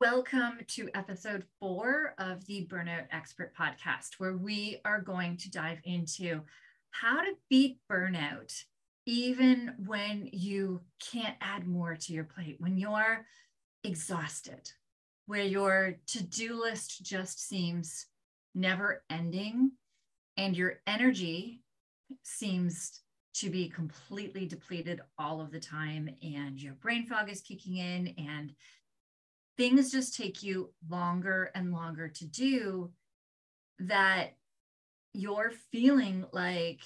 Welcome to episode four of the Burnout Expert Podcast, where we are going to dive into how to beat burnout even when you can't add more to your plate, when you're exhausted, where your to do list just seems never ending and your energy seems to be completely depleted all of the time and your brain fog is kicking in and things just take you longer and longer to do that you're feeling like,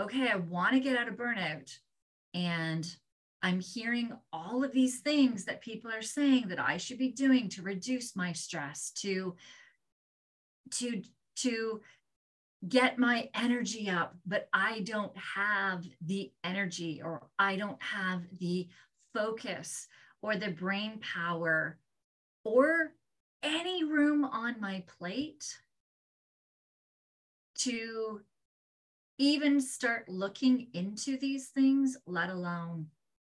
okay, I want to get out of burnout. And I'm hearing all of these things that people are saying that I should be doing to reduce my stress, to, to, to get my energy up, but I don't have the energy or I don't have the focus or the brain power or any room on my plate to even start looking into these things, let alone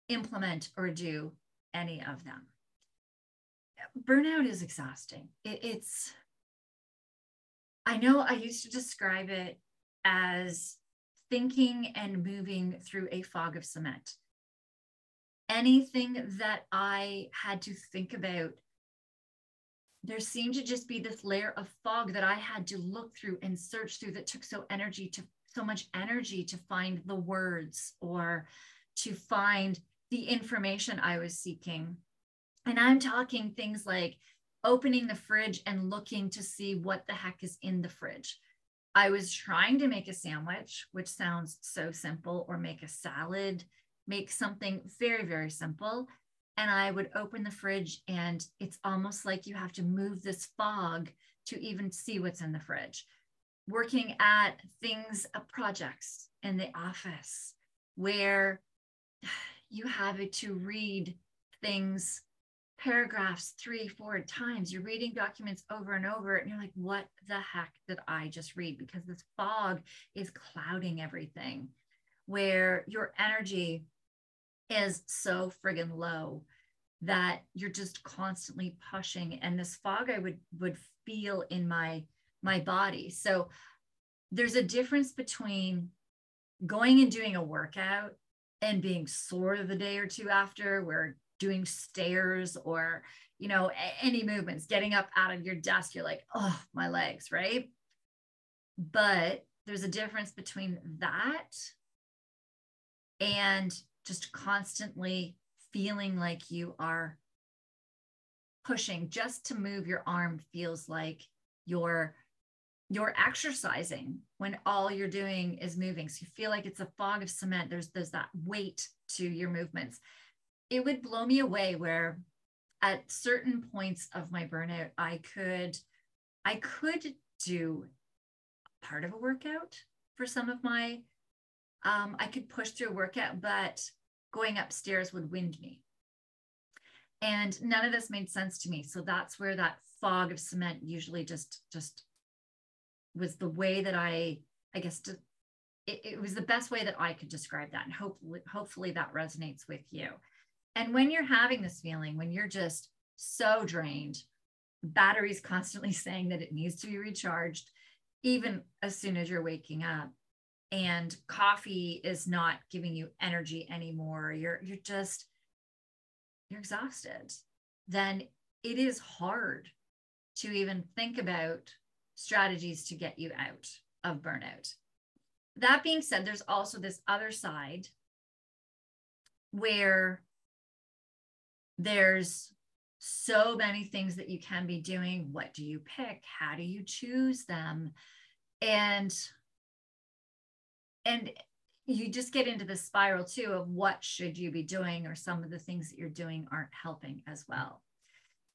implement or do any of them. Burnout is exhausting. It, it's, I know I used to describe it as thinking and moving through a fog of cement. Anything that I had to think about there seemed to just be this layer of fog that I had to look through and search through that took so energy to so much energy to find the words or to find the information I was seeking. And I'm talking things like opening the fridge and looking to see what the heck is in the fridge. I was trying to make a sandwich, which sounds so simple, or make a salad, make something very, very simple and I would open the fridge, and it's almost like you have to move this fog to even see what's in the fridge. Working at things, uh, projects in the office where you have it to read things, paragraphs three, four times. You're reading documents over and over, and you're like, what the heck did I just read? Because this fog is clouding everything, where your energy is so friggin' low that you're just constantly pushing and this fog i would would feel in my my body. So there's a difference between going and doing a workout and being sore the day or two after where doing stairs or you know any movements getting up out of your desk you're like oh my legs right? But there's a difference between that and just constantly feeling like you are pushing just to move your arm feels like you're you're exercising when all you're doing is moving. So you feel like it's a fog of cement. There's there's that weight to your movements. It would blow me away where at certain points of my burnout i could i could do part of a workout for some of my um, I could push through a workout, but going upstairs would wind me. And none of this made sense to me. So that's where that fog of cement usually just just was the way that I, I guess, to, it, it was the best way that I could describe that. And hopefully, hopefully that resonates with you. And when you're having this feeling, when you're just so drained, batteries constantly saying that it needs to be recharged, even as soon as you're waking up, and coffee is not giving you energy anymore you're you're just you're exhausted then it is hard to even think about strategies to get you out of burnout. That being said, there's also this other side where there's so many things that you can be doing. What do you pick? How do you choose them? And and you just get into the spiral too of what should you be doing or some of the things that you're doing aren't helping as well.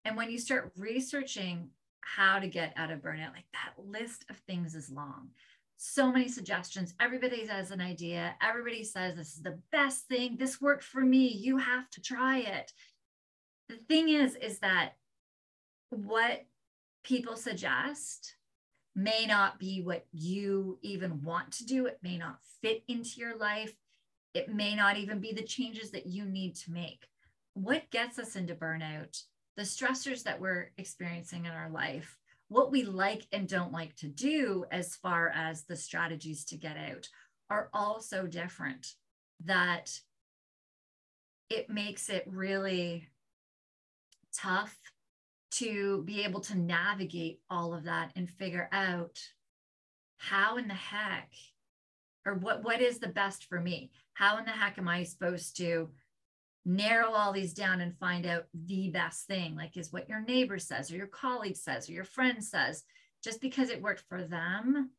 And when you start researching how to get out of burnout, like that list of things is long. So many suggestions. Everybody has an idea. Everybody says this is the best thing. This worked for me. You have to try it the thing is is that what people suggest may not be what you even want to do. It may not fit into your life. It may not even be the changes that you need to make. What gets us into burnout? The stressors that we're experiencing in our life. What we like and don't like to do as far as the strategies to get out are all so different that it makes it really tough to be able to navigate all of that and figure out how in the heck or what what is the best for me? How in the heck am i supposed to narrow all these down and find out the best thing? Like is what your neighbor says or your colleague says or your friend says just because it worked for them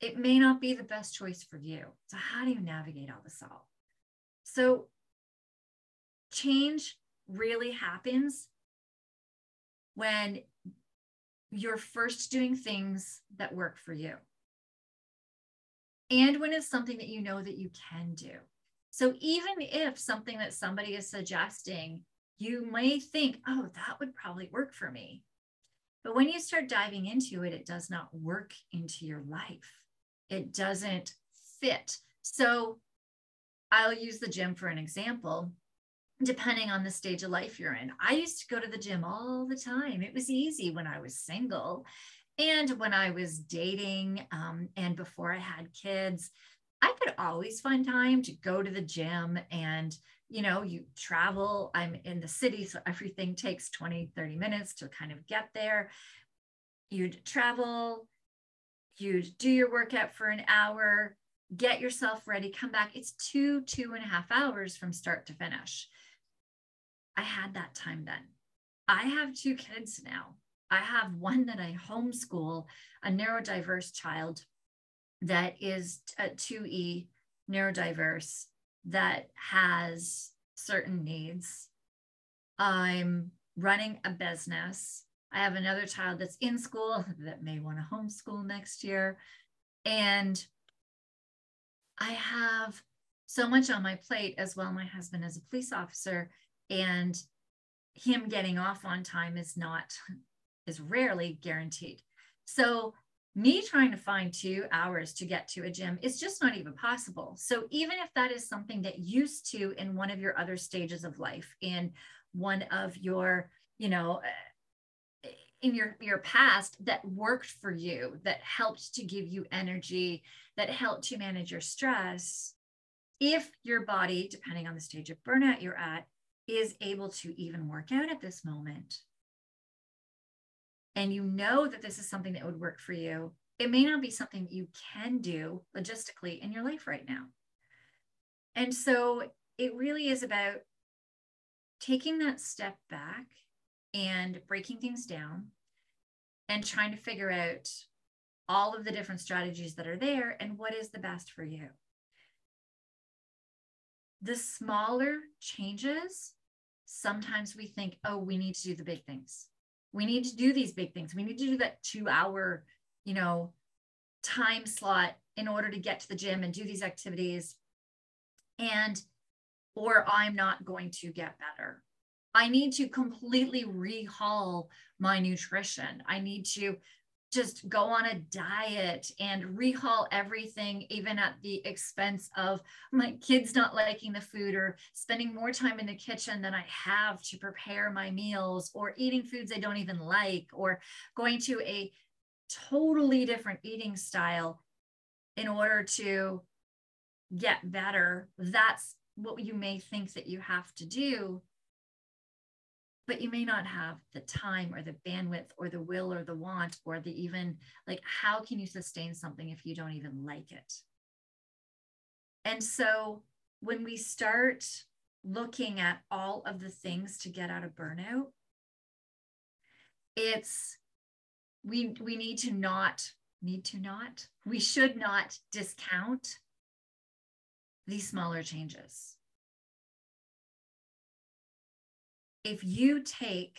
it may not be the best choice for you. So how do you navigate all this all? So change really happens when you're first doing things that work for you and when it's something that you know that you can do. So even if something that somebody is suggesting, you may think, oh, that would probably work for me. But when you start diving into it, it does not work into your life. It doesn't fit. So I'll use the gym for an example depending on the stage of life you're in. I used to go to the gym all the time. It was easy when I was single. And when I was dating um, and before I had kids, I could always find time to go to the gym and, you know, you travel. I'm in the city, so everything takes 20, 30 minutes to kind of get there. You'd travel, you'd do your workout for an hour, get yourself ready, come back. It's two, two and a half hours from start to finish. I had that time then. I have two kids now. I have one that I homeschool, a neurodiverse child that is a 2E neurodiverse that has certain needs. I'm running a business. I have another child that's in school that may want to homeschool next year. And I have so much on my plate as well. My husband is a police officer and him getting off on time is not is rarely guaranteed. So me trying to find two hours to get to a gym is just not even possible. So even if that is something that used to in one of your other stages of life in one of your you know eh, in your your past that worked for you that helped to give you energy that helped to manage your stress if your body depending on the stage of burnout you're at is able to even work out at this moment, and you know that this is something that would work for you, it may not be something you can do logistically in your life right now. And so it really is about taking that step back and breaking things down and trying to figure out all of the different strategies that are there and what is the best for you. The smaller changes sometimes we think, oh, we need to do the big things. We need to do these big things. We need to do that two hour, you know, time slot in order to get to the gym and do these activities. And, or I'm not going to get better. I need to completely rehaul my nutrition. I need to just go on a diet and rehaul everything, even at the expense of my kids not liking the food or spending more time in the kitchen than I have to prepare my meals or eating foods I don't even like or going to a totally different eating style in order to get better. That's what you may think that you have to do. But you may not have the time or the bandwidth or the will or the want or the even like how can you sustain something if you don't even like it? And so when we start looking at all of the things to get out of burnout it's we we need to not need to not we should not discount these smaller changes if you take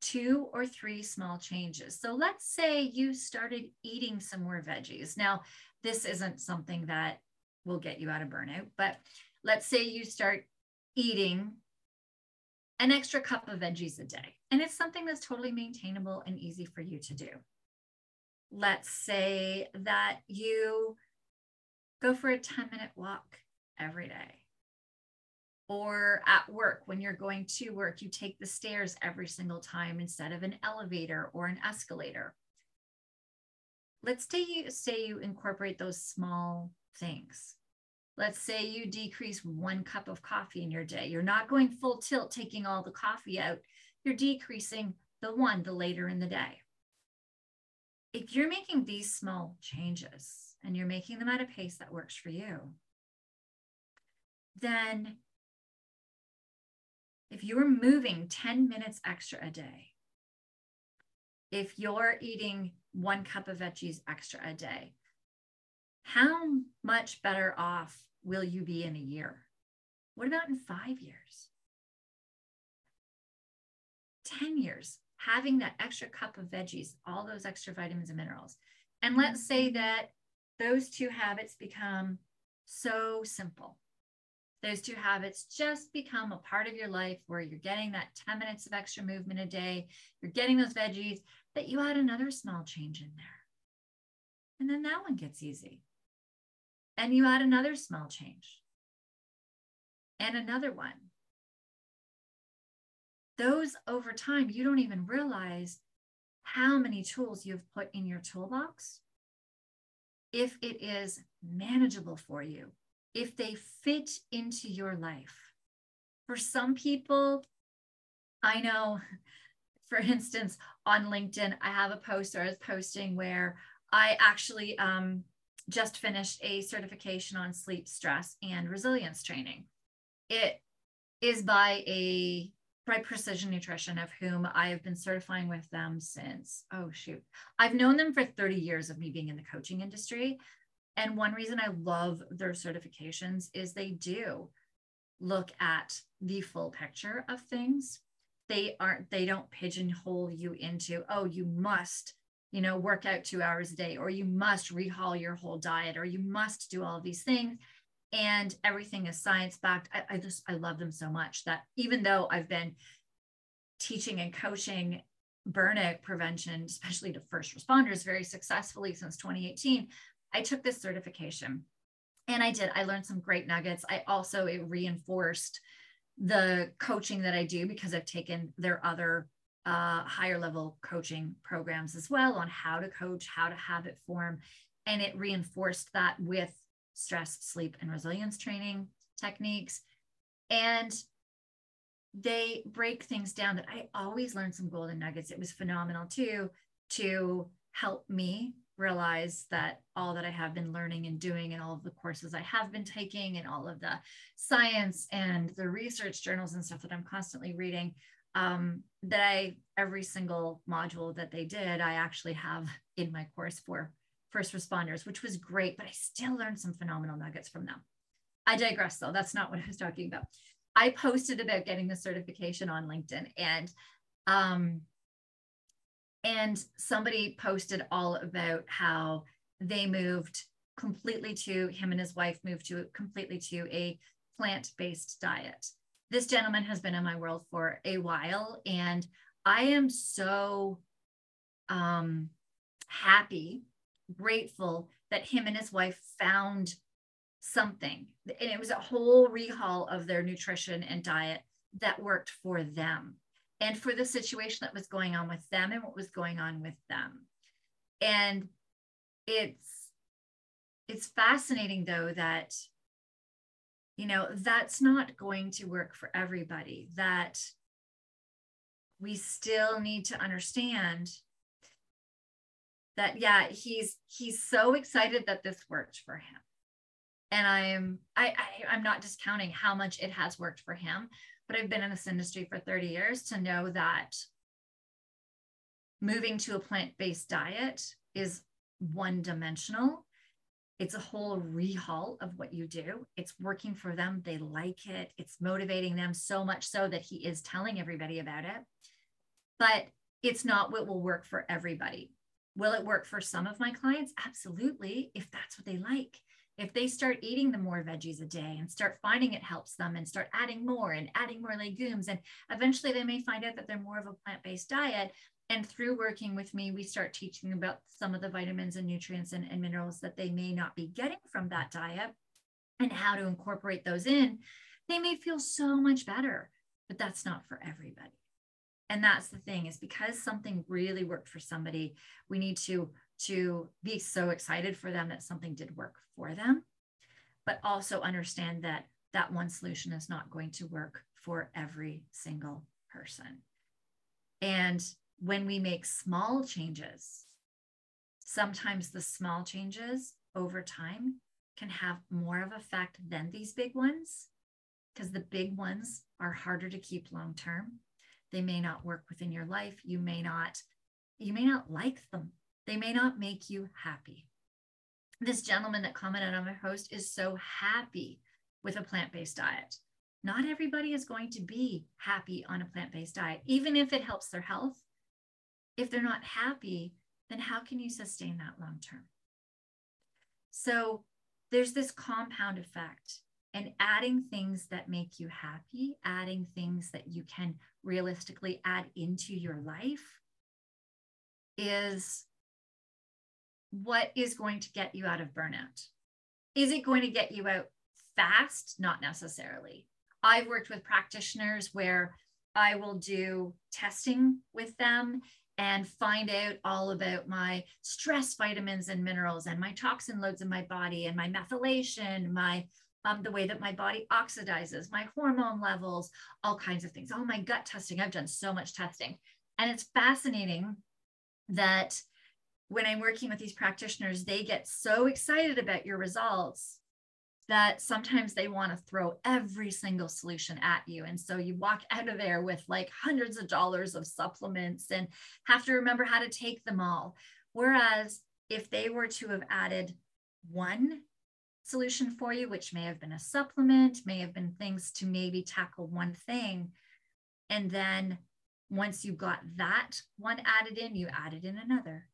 two or three small changes. So let's say you started eating some more veggies. Now, this isn't something that will get you out of burnout, but let's say you start eating an extra cup of veggies a day, and it's something that's totally maintainable and easy for you to do. Let's say that you go for a 10 minute walk every day or at work when you're going to work you take the stairs every single time instead of an elevator or an escalator. Let's say you say you incorporate those small things. Let's say you decrease one cup of coffee in your day. You're not going full tilt taking all the coffee out. You're decreasing the one the later in the day. If you're making these small changes and you're making them at a pace that works for you then if you are moving 10 minutes extra a day, if you're eating one cup of veggies extra a day, how much better off will you be in a year? What about in five years? 10 years, having that extra cup of veggies, all those extra vitamins and minerals. And let's say that those two habits become so simple those two habits just become a part of your life where you're getting that 10 minutes of extra movement a day, you're getting those veggies, but you add another small change in there. And then that one gets easy. And you add another small change and another one. Those over time, you don't even realize how many tools you've put in your toolbox if it is manageable for you if they fit into your life. For some people, I know, for instance, on LinkedIn, I have a post or I was posting where I actually um, just finished a certification on sleep, stress, and resilience training. It is by a by Precision Nutrition, of whom I have been certifying with them since, oh shoot, I've known them for 30 years of me being in the coaching industry. And one reason I love their certifications is they do look at the full picture of things. They aren't, they don't pigeonhole you into, oh, you must, you know, work out two hours a day, or you must rehaul your whole diet, or you must do all these things. And everything is science backed. I, I just, I love them so much that even though I've been teaching and coaching burnout prevention, especially to first responders, very successfully since 2018. I took this certification and I did. I learned some great nuggets. I also, it reinforced the coaching that I do because I've taken their other uh, higher level coaching programs as well on how to coach, how to habit form. And it reinforced that with stress, sleep, and resilience training techniques. And they break things down that I always learned some golden nuggets. It was phenomenal too to help me realize that all that I have been learning and doing and all of the courses I have been taking and all of the science and the research journals and stuff that I'm constantly reading, um, that I, every single module that they did, I actually have in my course for first responders, which was great, but I still learned some phenomenal nuggets from them. I digress though. That's not what I was talking about. I posted about getting the certification on LinkedIn and um, and somebody posted all about how they moved completely to him and his wife moved to completely to a plant-based diet. This gentleman has been in my world for a while and i am so um, happy grateful that him and his wife found something. And it was a whole rehaul of their nutrition and diet that worked for them and for the situation that was going on with them and what was going on with them. And it's it's fascinating though that you know that's not going to work for everybody that we still need to understand that yeah he's he's so excited that this worked for him and i am I, I i'm not discounting how much it has worked for him but i've been in this industry for 30 years to know that moving to a plant-based diet is one dimensional it's a whole rehaul of what you do. It's working for them. They like it. It's motivating them so much so that he is telling everybody about it. But it's not what will work for everybody. Will it work for some of my clients? Absolutely, if that's what they like. If they start eating the more veggies a day and start finding it helps them and start adding more and adding more legumes, and eventually they may find out that they're more of a plant based diet and through working with me, we start teaching about some of the vitamins and nutrients and, and minerals that they may not be getting from that diet and how to incorporate those in. They may feel so much better, but that's not for everybody. And that's the thing is because something really worked for somebody, we need to to be so excited for them that something did work for them, but also understand that that one solution is not going to work for every single person. And when we make small changes, sometimes the small changes over time can have more of effect than these big ones because the big ones are harder to keep long term. They may not work within your life. You may not you may not like them. They may not make you happy. This gentleman that commented on my post is so happy with a plant-based diet. Not everybody is going to be happy on a plant-based diet, even if it helps their health if they're not happy, then how can you sustain that long term? So there's this compound effect and adding things that make you happy, adding things that you can realistically add into your life is what is going to get you out of burnout. Is it going to get you out fast? Not necessarily. I've worked with practitioners where I will do testing with them and find out all about my stress vitamins and minerals and my toxin loads in my body and my methylation, my um, the way that my body oxidizes, my hormone levels, all kinds of things. All my gut testing. I've done so much testing. And it's fascinating that when I'm working with these practitioners, they get so excited about your results that sometimes they want to throw every single solution at you. And so you walk out of there with like hundreds of dollars of supplements and have to remember how to take them all. Whereas if they were to have added one solution for you, which may have been a supplement, may have been things to maybe tackle one thing. And then once you got that one added in, you added in another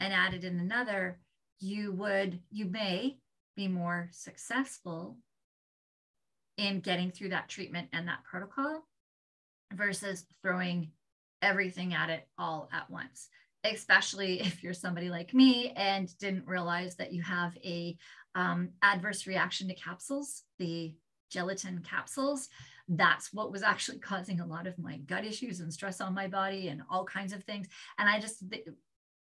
and added in another, you would, you may be more successful in getting through that treatment and that protocol versus throwing everything at it all at once especially if you're somebody like me and didn't realize that you have a um, adverse reaction to capsules the gelatin capsules. That's what was actually causing a lot of my gut issues and stress on my body and all kinds of things. And i just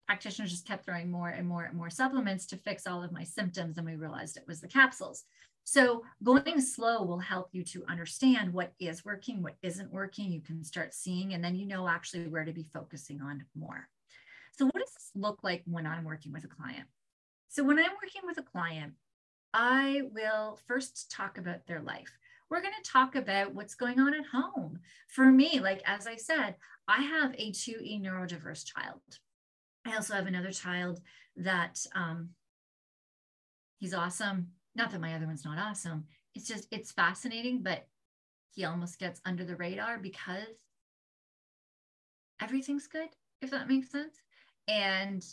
practitioners just kept throwing more and more and more supplements to fix all of my symptoms. And we realized it was the capsules. So going slow will help you to understand what is working, what isn't working. You can start seeing, and then you know actually where to be focusing on more. So, what does this look like when I'm working with a client? So, when I'm working with a client, I will first talk about their life. We're going to talk about what's going on at home. For me, like as I said, I have a 2E neurodiverse child. I also have another child that um, he's awesome. Not that my other one's not awesome. It's just, it's fascinating, but he almost gets under the radar because everything's good, if that makes sense. And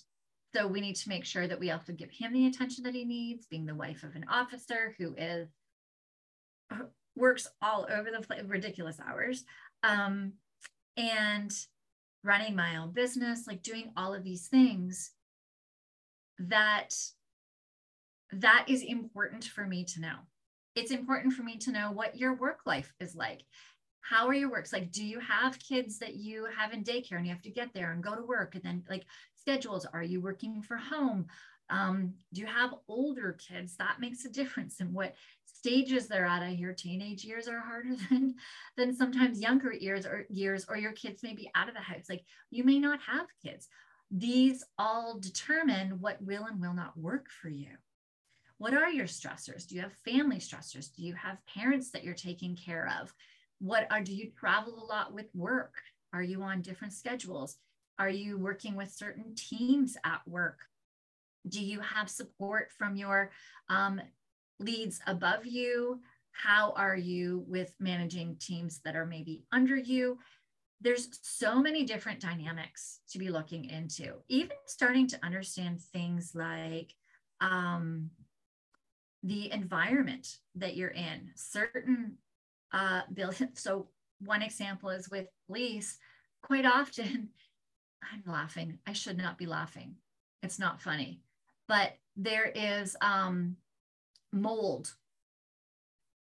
so we need to make sure that we also give him the attention that he needs, being the wife of an officer who is works all over the place, ridiculous hours. Um, and running my own business, like doing all of these things that that is important for me to know. It's important for me to know what your work life is like. How are your works? Like, do you have kids that you have in daycare and you have to get there and go to work and then like schedules? Are you working for home? Um, do you have older kids? That makes a difference in what stages they're at. I hear teenage years are harder than than sometimes younger years or years, or your kids may be out of the house. Like you may not have kids. These all determine what will and will not work for you. What are your stressors? Do you have family stressors? Do you have parents that you're taking care of? What are do you travel a lot with work? Are you on different schedules? Are you working with certain teams at work? Do you have support from your um, leads above you? How are you with managing teams that are maybe under you? There's so many different dynamics to be looking into, even starting to understand things like um, the environment that you're in, certain uh. So, one example is with police. Quite often, I'm laughing. I should not be laughing. It's not funny but there is um, mold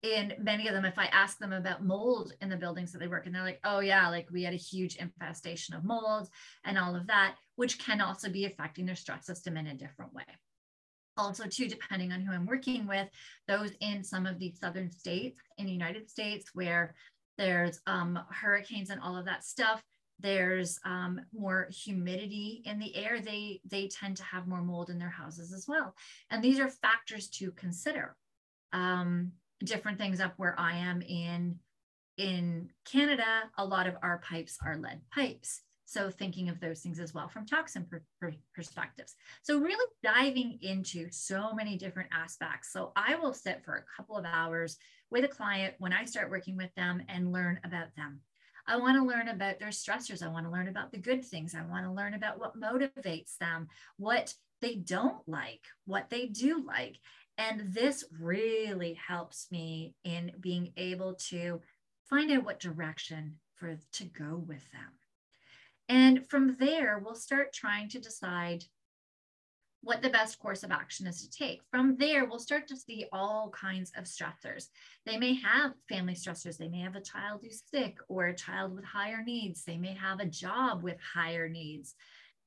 in many of them. If i ask them about mold in the buildings that they work in they're like oh yeah like we had a huge infestation of mold and all of that which can also be affecting their stress system in a different way. Also too depending on who i'm working with those in some of the southern states in the united states where there's um, hurricanes and all of that stuff there's um, more humidity in the air they they tend to have more mold in their houses as well. And these are factors to consider. Um, different things up where i am in in canada a lot of our pipes are lead pipes. So thinking of those things as well from toxin per, per perspectives. So really diving into so many different aspects. So i will sit for a couple of hours with a client when i start working with them and learn about them I want to learn about their stressors. I want to learn about the good things. I want to learn about what motivates them, what they don't like, what they do like. And this really helps me in being able to find out what direction for to go with them. And from there, we'll start trying to decide what the best course of action is to take. From there, we'll start to see all kinds of stressors. They may have family stressors. They may have a child who's sick or a child with higher needs. They may have a job with higher needs.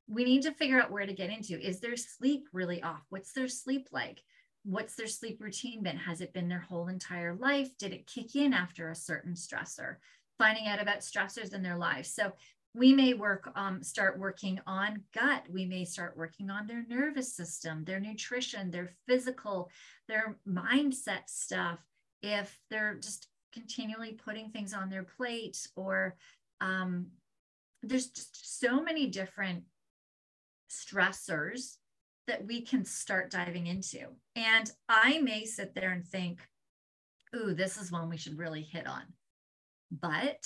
We need to figure out where to get into. Is their sleep really off? What's their sleep like? What's their sleep routine been? Has it been their whole entire life? Did it kick in after a certain stressor? Finding out about stressors in their lives. So we may work um, start working on gut. We may start working on their nervous system their nutrition their physical their mindset stuff if they're just continually putting things on their plate or um, there's just so many different stressors that we can start diving into. And i may sit there and think ooh this is one we should really hit on. But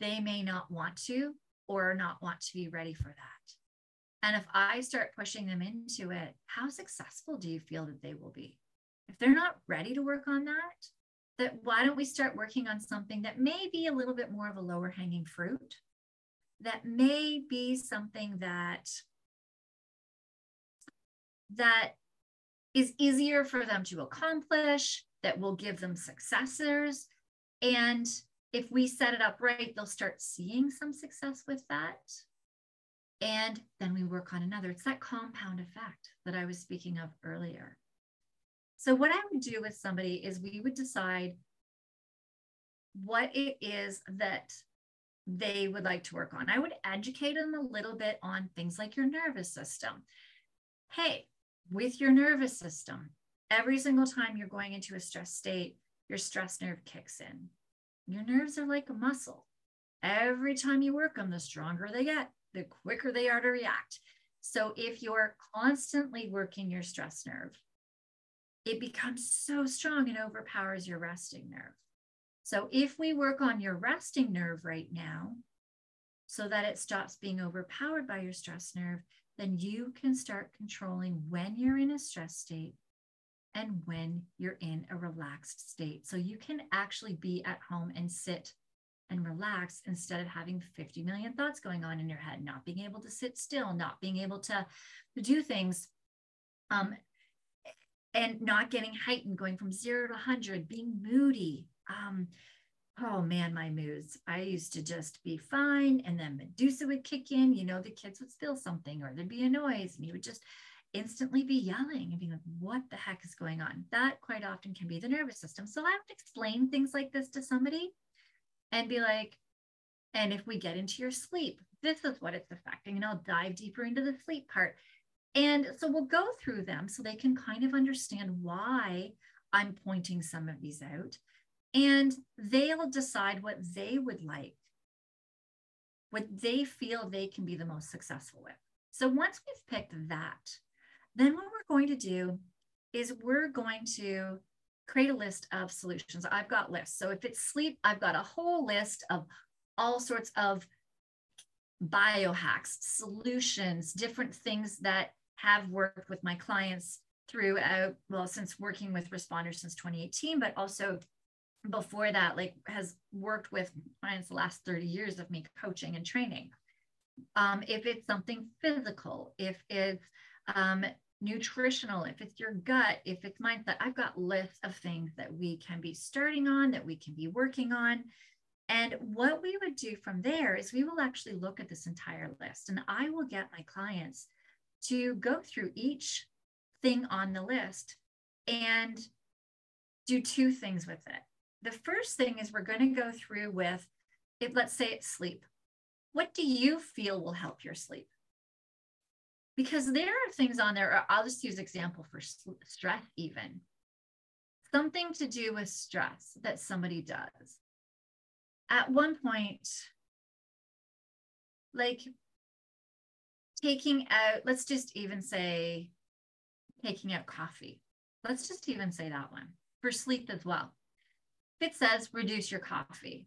they may not want to or not want to be ready for that. And if I start pushing them into it, how successful do you feel that they will be? If they're not ready to work on that, that why don't we start working on something that may be a little bit more of a lower hanging fruit? That may be something that that is easier for them to accomplish, that will give them successors, and if we set it up right, they'll start seeing some success with that. And then we work on another. It's that compound effect that I was speaking of earlier. So, what I would do with somebody is we would decide what it is that they would like to work on. I would educate them a little bit on things like your nervous system. Hey, with your nervous system, every single time you're going into a stress state, your stress nerve kicks in your nerves are like a muscle. Every time you work them, the stronger they get, the quicker they are to react. So if you're constantly working your stress nerve, it becomes so strong and overpowers your resting nerve. So if we work on your resting nerve right now, so that it stops being overpowered by your stress nerve, then you can start controlling when you're in a stress state and when you're in a relaxed state. So you can actually be at home and sit and relax instead of having 50 million thoughts going on in your head, not being able to sit still, not being able to, do things. Um, and not getting heightened, going from zero to 100, being moody. Um, oh man, my moods. I used to just be fine. And then Medusa would kick in, you know, the kids would spill something or there'd be a noise and you would just, instantly be yelling and being like, what the heck is going on? That quite often can be the nervous system. So I would explain things like this to somebody and be like, and if we get into your sleep, this is what it's affecting. And I'll dive deeper into the sleep part. And so we'll go through them so they can kind of understand why I'm pointing some of these out. And they'll decide what they would like, what they feel they can be the most successful with. So once we've picked that, then what we're going to do is we're going to create a list of solutions. I've got lists. So if it's sleep, I've got a whole list of all sorts of biohacks, solutions, different things that have worked with my clients throughout, well, since working with responders since 2018, but also before that, like has worked with clients the last 30 years of me coaching and training. Um, if it's something physical, if it's um, nutritional, if it's your gut, if it's mindset, I've got lists of things that we can be starting on, that we can be working on. And what we would do from there is we will actually look at this entire list and I will get my clients to go through each thing on the list and do two things with it. The first thing is we're going to go through with, if let's say it's sleep. What do you feel will help your sleep? Because there are things on there, uh, I'll just use example for stress even. Something to do with stress that somebody does. At one point, like taking out, let's just even say taking out coffee. Let's just even say that one for sleep as well. If it says reduce your coffee,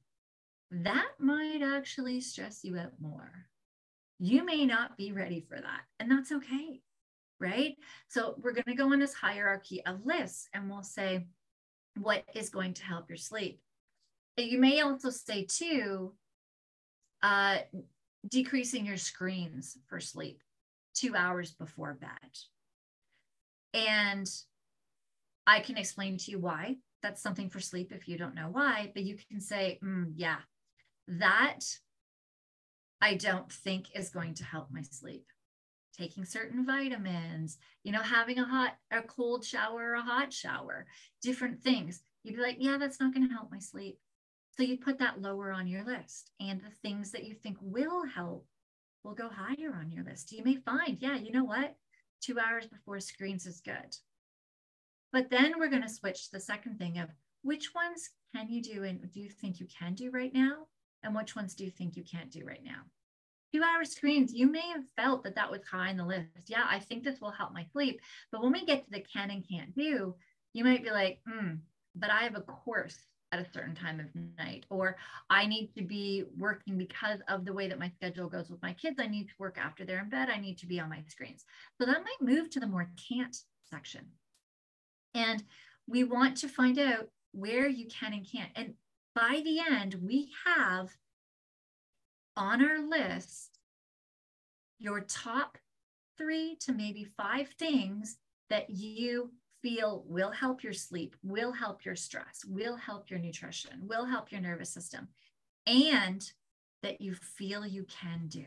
that might actually stress you out more. You may not be ready for that, and that's okay, right? So, we're going to go on this hierarchy of lists and we'll say, what is going to help your sleep? You may also say, too, uh, decreasing your screens for sleep two hours before bed. And I can explain to you why that's something for sleep if you don't know why, but you can say, mm, yeah, that I don't think is going to help my sleep. Taking certain vitamins, you know, having a hot, a cold shower a hot shower, different things. You'd be like, yeah, that's not going to help my sleep. So you put that lower on your list. And the things that you think will help will go higher on your list. You may find, yeah, you know what? Two hours before screens is good. But then we're going to switch to the second thing of which ones can you do and do you think you can do right now? And which ones do you think you can't do right now? Two hour screens, you may have felt that that was high on the list. Yeah, I think this will help my sleep. But when we get to the can and can't do, you might be like, hmm, but I have a course at a certain time of night, or I need to be working because of the way that my schedule goes with my kids. I need to work after they're in bed. I need to be on my screens. So that might move to the more can't section. And we want to find out where you can and can't. And by the end, we have on our list your top three to maybe five things that you feel will help your sleep, will help your stress, will help your nutrition, will help your nervous system, and that you feel you can do.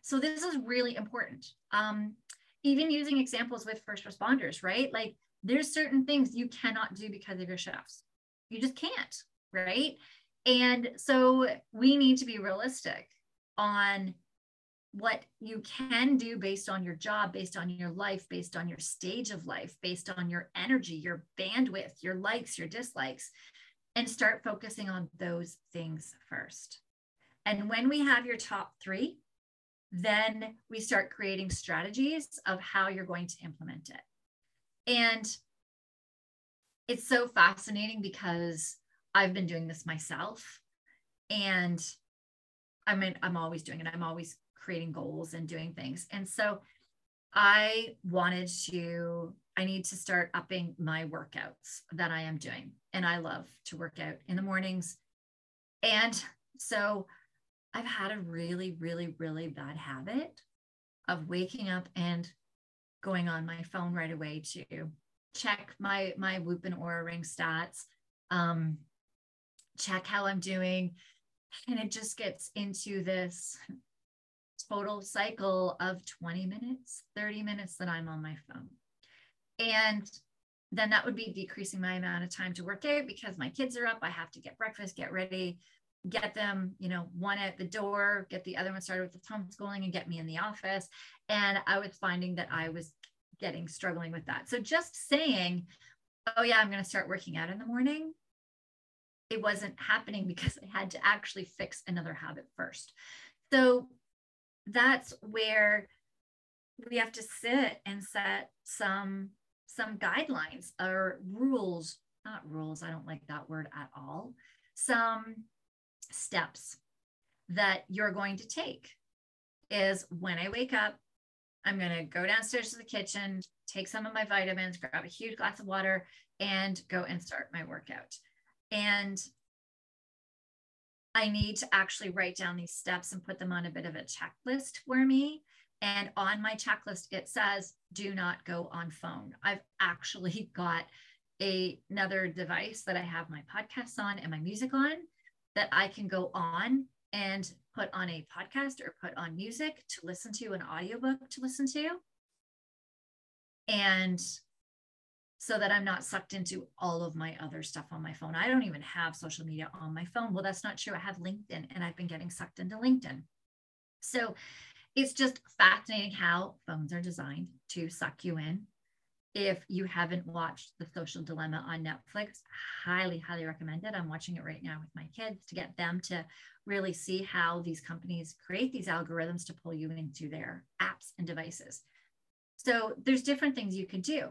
So, this is really important. Um, even using examples with first responders, right? Like, there's certain things you cannot do because of your shifts. You just can't, right? And so we need to be realistic on what you can do based on your job, based on your life, based on your stage of life, based on your energy, your bandwidth, your likes, your dislikes, and start focusing on those things first. And when we have your top three, then we start creating strategies of how you're going to implement it. And it's so fascinating because I've been doing this myself and I mean I'm always doing it. I'm always creating goals and doing things. And so I wanted to I need to start upping my workouts that I am doing. And I love to work out in the mornings. And so I've had a really, really, really bad habit of waking up and going on my phone right away to check my my Whoop and Oura Ring stats, um, check how I'm doing, and it just gets into this total cycle of 20 minutes, 30 minutes that I'm on my phone. And then that would be decreasing my amount of time to work out because my kids are up. I have to get breakfast, get ready, get them, you know, one at the door, get the other one started with the homeschooling and get me in the office. And I was finding that I was getting struggling with that. So just saying, oh, yeah, I'm going to start working out in the morning, it wasn't happening because I had to actually fix another habit first. So that's where we have to sit and set some some guidelines or rules not rules i don't like that word at all some steps that you're going to take is when i wake up i'm going to go downstairs to the kitchen take some of my vitamins grab a huge glass of water and go and start my workout and I need to actually write down these steps and put them on a bit of a checklist for me. And on my checklist, it says, do not go on phone. I've actually got a, another device that I have my podcasts on and my music on that I can go on and put on a podcast or put on music to listen to, an audiobook to listen to. And so that I'm not sucked into all of my other stuff on my phone. I don't even have social media on my phone. Well, that's not true. I have LinkedIn and I've been getting sucked into LinkedIn. So it's just fascinating how phones are designed to suck you in. If you haven't watched The Social Dilemma on Netflix, highly, highly recommend it. I'm watching it right now with my kids to get them to really see how these companies create these algorithms to pull you into their apps and devices. So there's different things you can do.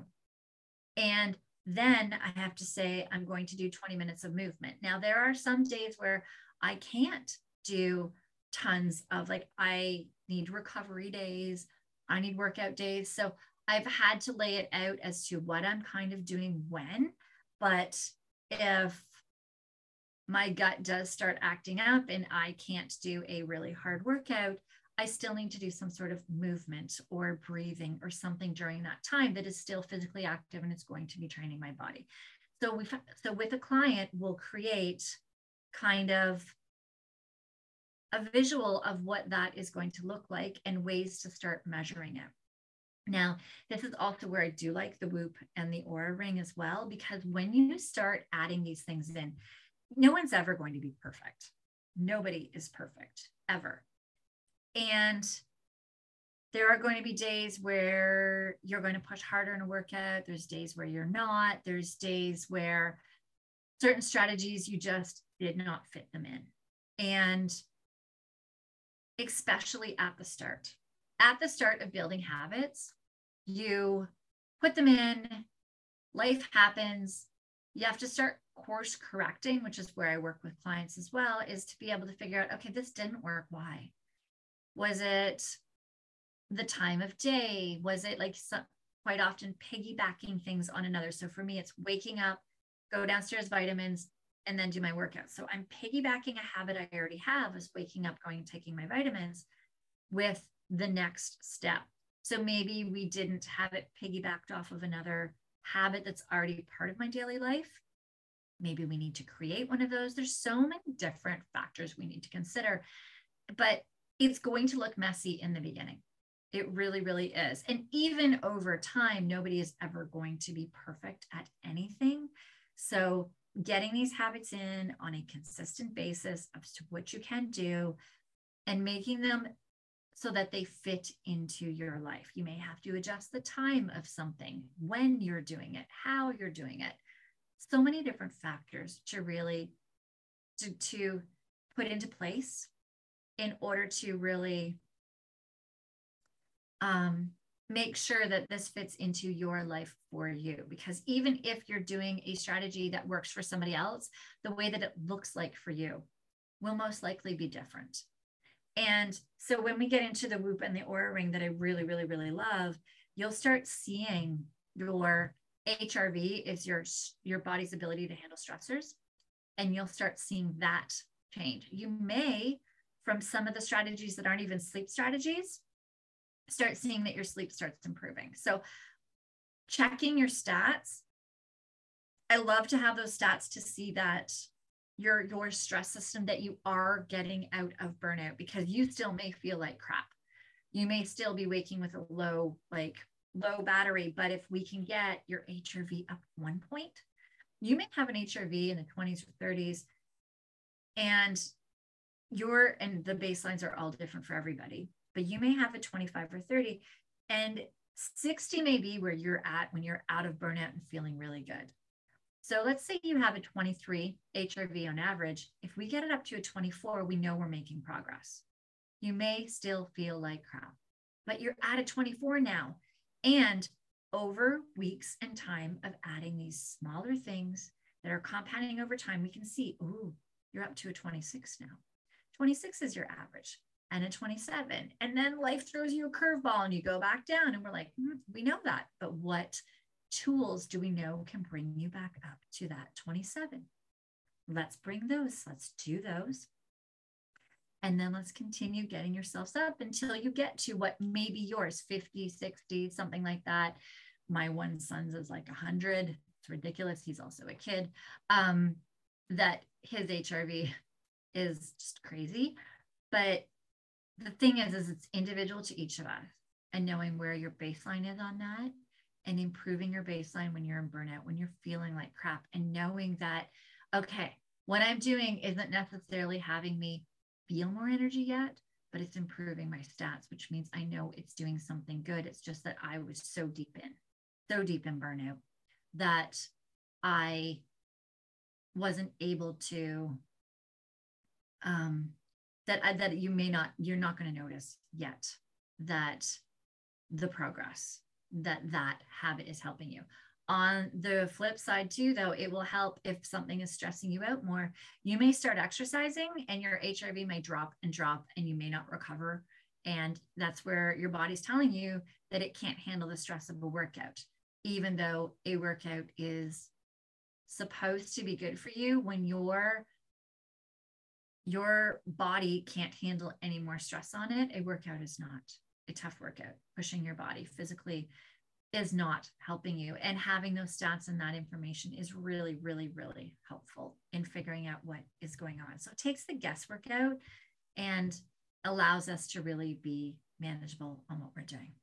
And then I have to say, I'm going to do 20 minutes of movement. Now, there are some days where I can't do tons of like, I need recovery days, I need workout days. So I've had to lay it out as to what I'm kind of doing when. But if my gut does start acting up and I can't do a really hard workout, I still need to do some sort of movement or breathing or something during that time that is still physically active and it's going to be training my body. So we so with a client, we'll create kind of a visual of what that is going to look like and ways to start measuring it. Now, this is also where I do like the Whoop and the Oura Ring as well, because when you start adding these things in, no one's ever going to be perfect. Nobody is perfect ever. And there are going to be days where you're going to push harder in a workout. There's days where you're not. There's days where certain strategies you just did not fit them in. And especially at the start. At the start of building habits, you put them in, life happens. You have to start course correcting, which is where I work with clients as well, is to be able to figure out okay, this didn't work. Why? Was it the time of day? Was it like some, quite often piggybacking things on another? So for me, it's waking up, go downstairs, vitamins, and then do my workout. So I'm piggybacking a habit I already have is waking up, going and taking my vitamins with the next step. So maybe we didn't have it piggybacked off of another habit that's already part of my daily life. Maybe we need to create one of those. There's so many different factors we need to consider. But it's going to look messy in the beginning. It really, really is. And even over time, nobody is ever going to be perfect at anything. So, getting these habits in on a consistent basis as to what you can do and making them so that they fit into your life. You may have to adjust the time of something, when you're doing it, how you're doing it. So many different factors to really to, to put into place in order to really um, make sure that this fits into your life for you. Because even if you're doing a strategy that works for somebody else, the way that it looks like for you will most likely be different. And so when we get into the whoop and the Oura Ring that I really, really, really love, you'll start seeing your HRV is your your body's ability to handle stressors, and you'll start seeing that change. You may from some of the strategies that aren't even sleep strategies, start seeing that your sleep starts improving. So, checking your stats, I love to have those stats to see that your your stress system that you are getting out of burnout because you still may feel like crap. you may still be waking with a low, like low battery, but if we can get your HRV up one point, you may have an HRV in the 20s or 30s, and your and the baselines are all different for everybody, but you may have a 25 or 30, and 60 may be where you're at when you're out of burnout and feeling really good. So let's say you have a 23 HRV on average. If we get it up to a 24, we know we're making progress. You may still feel like crap, but you're at a 24 now. And over weeks and time of adding these smaller things that are compounding over time, we can see, ooh, you're up to a 26 now. 26 is your average and a 27. And then life throws you a curveball and you go back down. And we're like, mm, we know that. But what tools do we know can bring you back up to that 27? Let's bring those. Let's do those. And then let's continue getting yourselves up until you get to what may be yours 50, 60, something like that. My one son's is like 100. It's ridiculous. He's also a kid. Um, that his HRV is just crazy. But the thing is, is it's individual to each of us and knowing where your baseline is on that and improving your baseline when you're in burnout, when you're feeling like crap, and knowing that, okay, what I'm doing isn't necessarily having me feel more energy yet, but it's improving my stats, which means I know it's doing something good. It's just that I was so deep in, so deep in burnout that I wasn't able to um that I, that you may not you're not going to notice yet that the progress that that habit is helping you. On the flip side too though it will help if something is stressing you out more. You may start exercising and your hrv may drop and drop and you may not recover. And that's where your body's telling you that it can't handle the stress of a workout even though a workout is supposed to be good for you when your your body can't handle any more stress on it a workout is not a tough workout pushing your body physically is not helping you. And having those stats and that information is really, really, really helpful in figuring out what is going on. So it takes the guesswork out and allows us to really be manageable on what we're doing.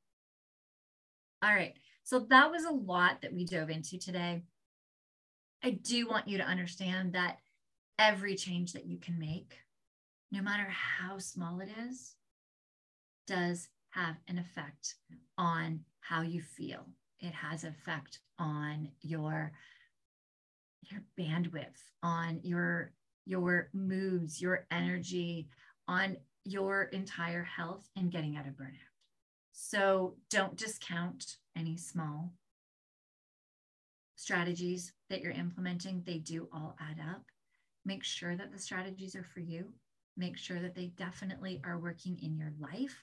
All right. So that was a lot that we dove into today. I do want you to understand that every change that you can make, no matter how small it is, does have an effect on how you feel. It has effect on your your bandwidth, on your your moods, your energy, on your entire health and getting out of burnout. So don't discount any small strategies that you're implementing. They do all add up. Make sure that the strategies are for you. Make sure that they definitely are working in your life.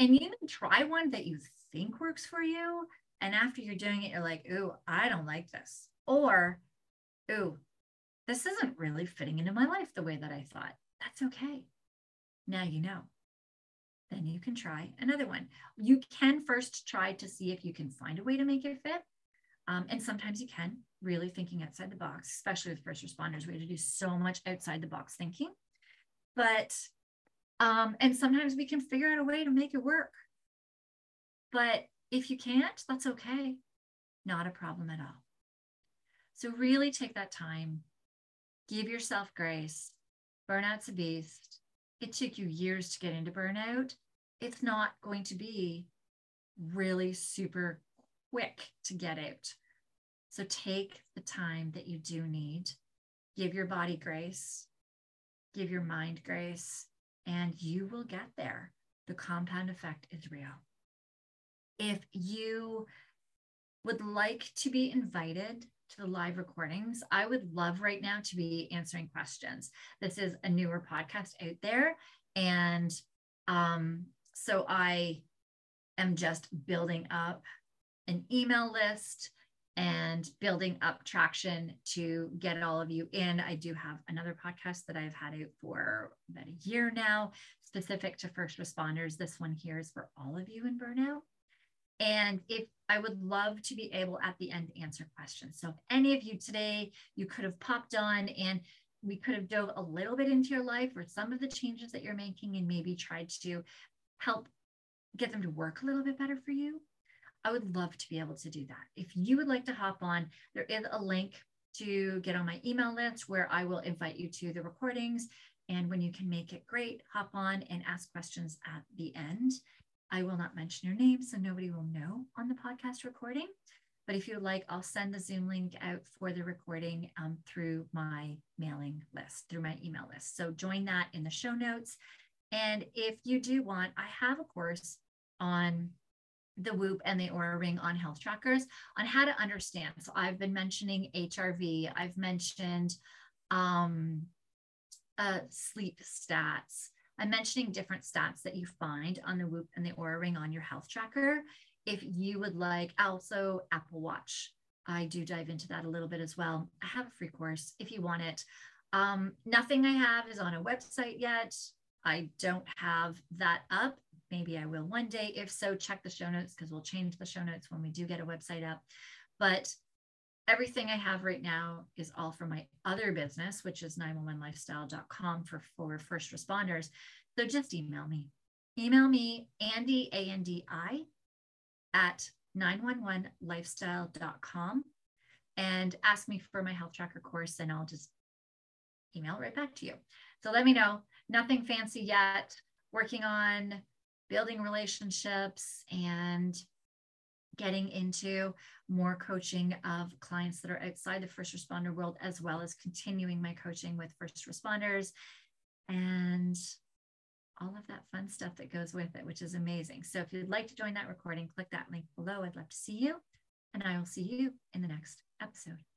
And even try one that you think works for you. And after you're doing it, you're like, ooh, I don't like this. Or, ooh, this isn't really fitting into my life the way that I thought. That's okay. Now you know. Then you can try another one. You can first try to see if you can find a way to make it fit. Um, and sometimes you can, really thinking outside the box, especially with first responders. We have to do so much outside the box thinking. But, um, and sometimes we can figure out a way to make it work. But if you can't, that's okay. Not a problem at all. So, really take that time, give yourself grace. Burnout's a beast. It took you years to get into burnout. It's not going to be really super quick to get out. So, take the time that you do need, give your body grace, give your mind grace, and you will get there. The compound effect is real if you would like to be invited to the live recordings, I would love right now to be answering questions. This is a newer podcast out there. And um, so I am just building up an email list and building up traction to get all of you in. I do have another podcast that I've had out for about a year now, specific to first responders. This one here is for all of you in burnout. And if I would love to be able at the end answer questions. So if any of you today, you could have popped on and we could have dove a little bit into your life or some of the changes that you're making and maybe tried to help get them to work a little bit better for you, I would love to be able to do that. If you would like to hop on, there is a link to get on my email list where I will invite you to the recordings. And when you can make it great, hop on and ask questions at the end. I will not mention your name, so nobody will know on the podcast recording. But if you like, I'll send the Zoom link out for the recording um, through my mailing list, through my email list. So join that in the show notes. And if you do want, I have a course on the Whoop and the Oura Ring on health trackers on how to understand. So I've been mentioning HRV, I've mentioned um, uh, sleep stats. I'm mentioning different stats that you find on the Whoop and the Oura Ring on your health tracker if you would like, also Apple Watch. I do dive into that a little bit as well. I have a free course if you want it. Um, nothing I have is on a website yet. I don't have that up. Maybe I will one day. If so, check the show notes because we'll change the show notes when we do get a website up. But everything I have right now is all from my other business, which is 911lifestyle.com for, for first responders. So just email me. Email me, Andi, A N D I, at 911lifestyle.com and ask me for my health tracker course, and I'll just email right back to you. So let me know. Nothing fancy yet. Working on building relationships and getting into more coaching of clients that are outside the first responder world, as well as continuing my coaching with first responders. And all of that fun stuff that goes with it, which is amazing. So if you'd like to join that recording, click that link below. I'd love to see you, and I will see you in the next episode.